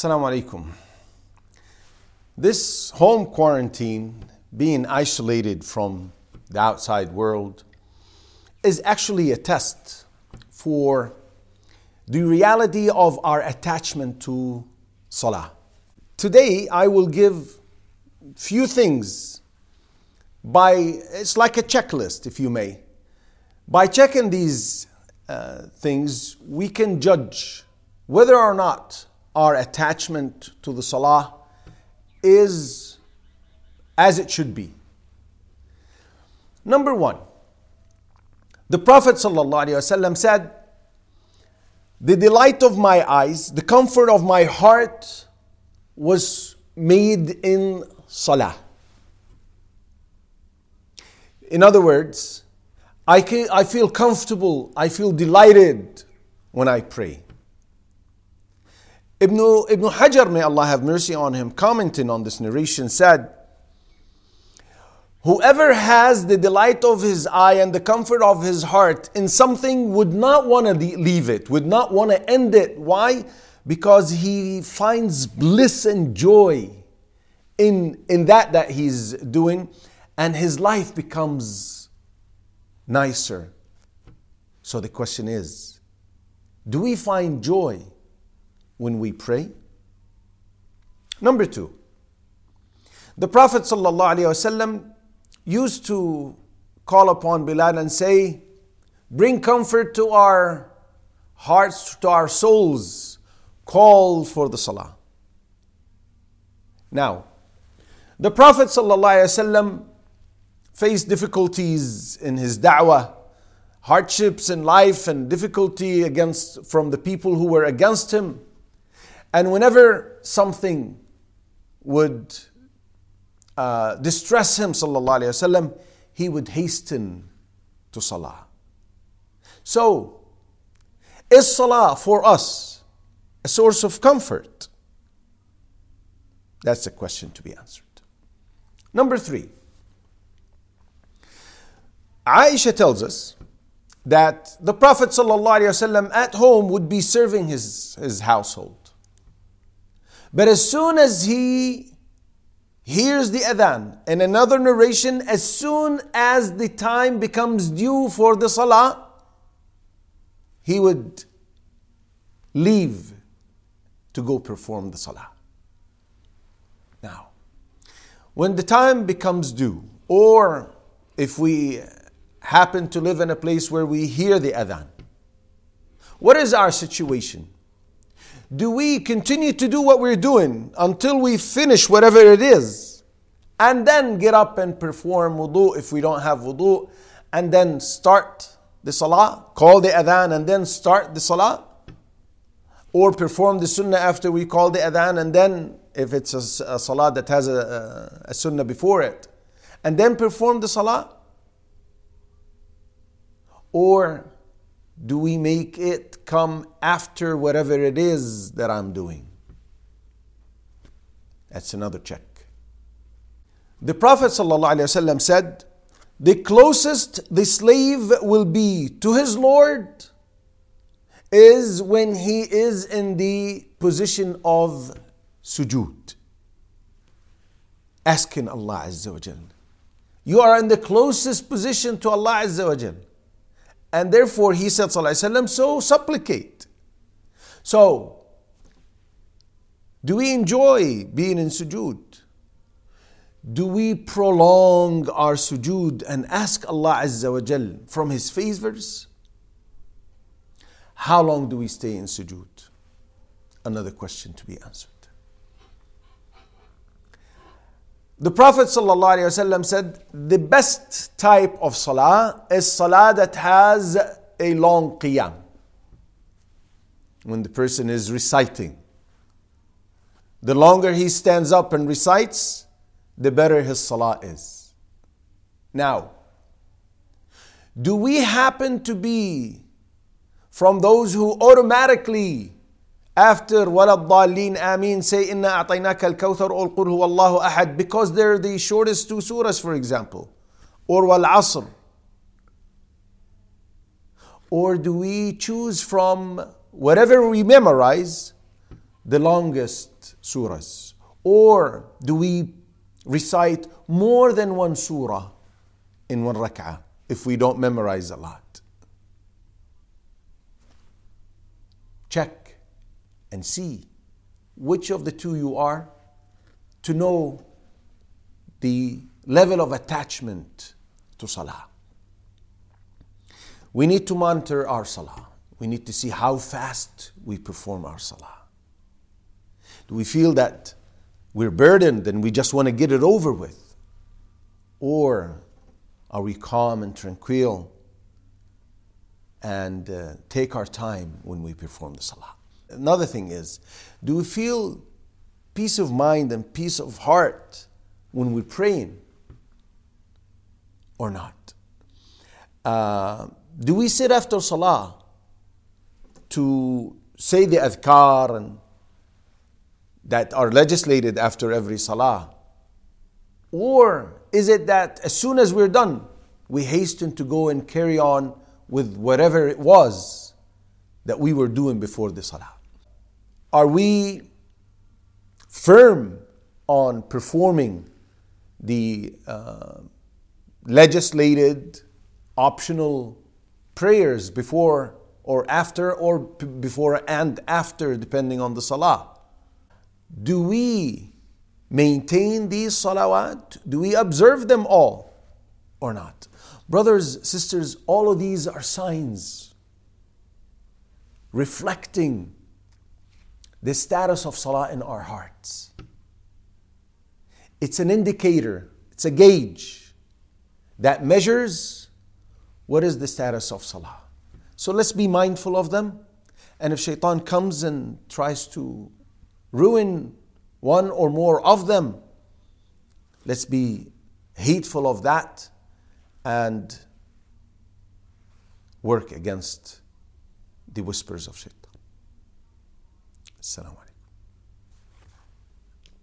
Assalamu alaikum. This home quarantine, being isolated from the outside world, is actually a test for the reality of our attachment to Salah. Today, I will give few things by, it's like a checklist, if you may. By checking these uh, things, we can judge whether or not our attachment to the salah is as it should be. Number one, the Prophet ﷺ said, The delight of my eyes, the comfort of my heart was made in salah. In other words, I, can, I feel comfortable, I feel delighted when I pray. Ibn, Ibn Hajar, may Allah have mercy on him, commenting on this narration, said, Whoever has the delight of his eye and the comfort of his heart in something would not want to leave it, would not want to end it. Why? Because he finds bliss and joy in, in that that he's doing, and his life becomes nicer. So the question is do we find joy when we pray? Number two, the Prophet ﷺ used to call upon Bilal and say, Bring comfort to our hearts, to our souls, call for the salah. Now, the Prophet ﷺ faced difficulties in his da'wah, hardships in life and difficulty against from the people who were against him. And whenever something would uh, distress him, wasallam, he would hasten to salah. So, is salah for us a source of comfort? That's a question to be answered. Number three, Aisha tells us that the Prophet ﷺ at home would be serving his, his household. But as soon as he hears the adhan, in another narration, as soon as the time becomes due for the salah, he would leave to go perform the salah. Now, when the time becomes due, or if we happen to live in a place where we hear the adhan, what is our situation? Do we continue to do what we're doing until we finish whatever it is and then get up and perform wudu if we don't have wudu and then start the salah, call the adhan and then start the salah? Or perform the sunnah after we call the adhan and then, if it's a, a salah that has a, a, a sunnah before it, and then perform the salah? Or do we make it come after whatever it is that I'm doing? That's another check. The Prophet ﷺ said, The closest the slave will be to his Lord is when he is in the position of sujood, asking Allah Azza wa You are in the closest position to Allah Azza wa and therefore he said, Sallallahu so supplicate. So, do we enjoy being in sujood? Do we prolong our sujood and ask Allah Azza wa Jal from His favors? How long do we stay in sujood? Another question to be answered. The Prophet ﷺ said the best type of salah is salah that has a long qiyam. When the person is reciting. The longer he stands up and recites, the better his salah is. Now, do we happen to be from those who automatically after وَلَا الضَّالِّينَ آمين say إِنَّا أَعْطَيْنَاكَ الْكَوْثَرُ or قُلْ هُوَ اللَّهُ أَحَدٍ because they're the shortest two surahs for example or وَالْعَصْرِ or do we choose from whatever we memorize the longest surahs? Or do we recite more than one surah in one rak'ah if we don't memorize a lot? Check and see which of the two you are to know the level of attachment to salah. We need to monitor our salah. We need to see how fast we perform our salah. Do we feel that we're burdened and we just want to get it over with? Or are we calm and tranquil and uh, take our time when we perform the salah? Another thing is, do we feel peace of mind and peace of heart when we're praying or not? Uh, do we sit after salah to say the adhkar and that are legislated after every salah? Or is it that as soon as we're done, we hasten to go and carry on with whatever it was that we were doing before the salah? Are we firm on performing the uh, legislated optional prayers before or after, or p- before and after, depending on the salah. Do we maintain these salawat? Do we observe them all or not? Brothers, sisters, all of these are signs reflecting the status of salah in our hearts. It's an indicator, it's a gauge that measures what is the status of salah. So let's be mindful of them. And if shaitan comes and tries to ruin one or more of them, let's be hateful of that and work against the whispers of shaitan. Assalamu alaikum.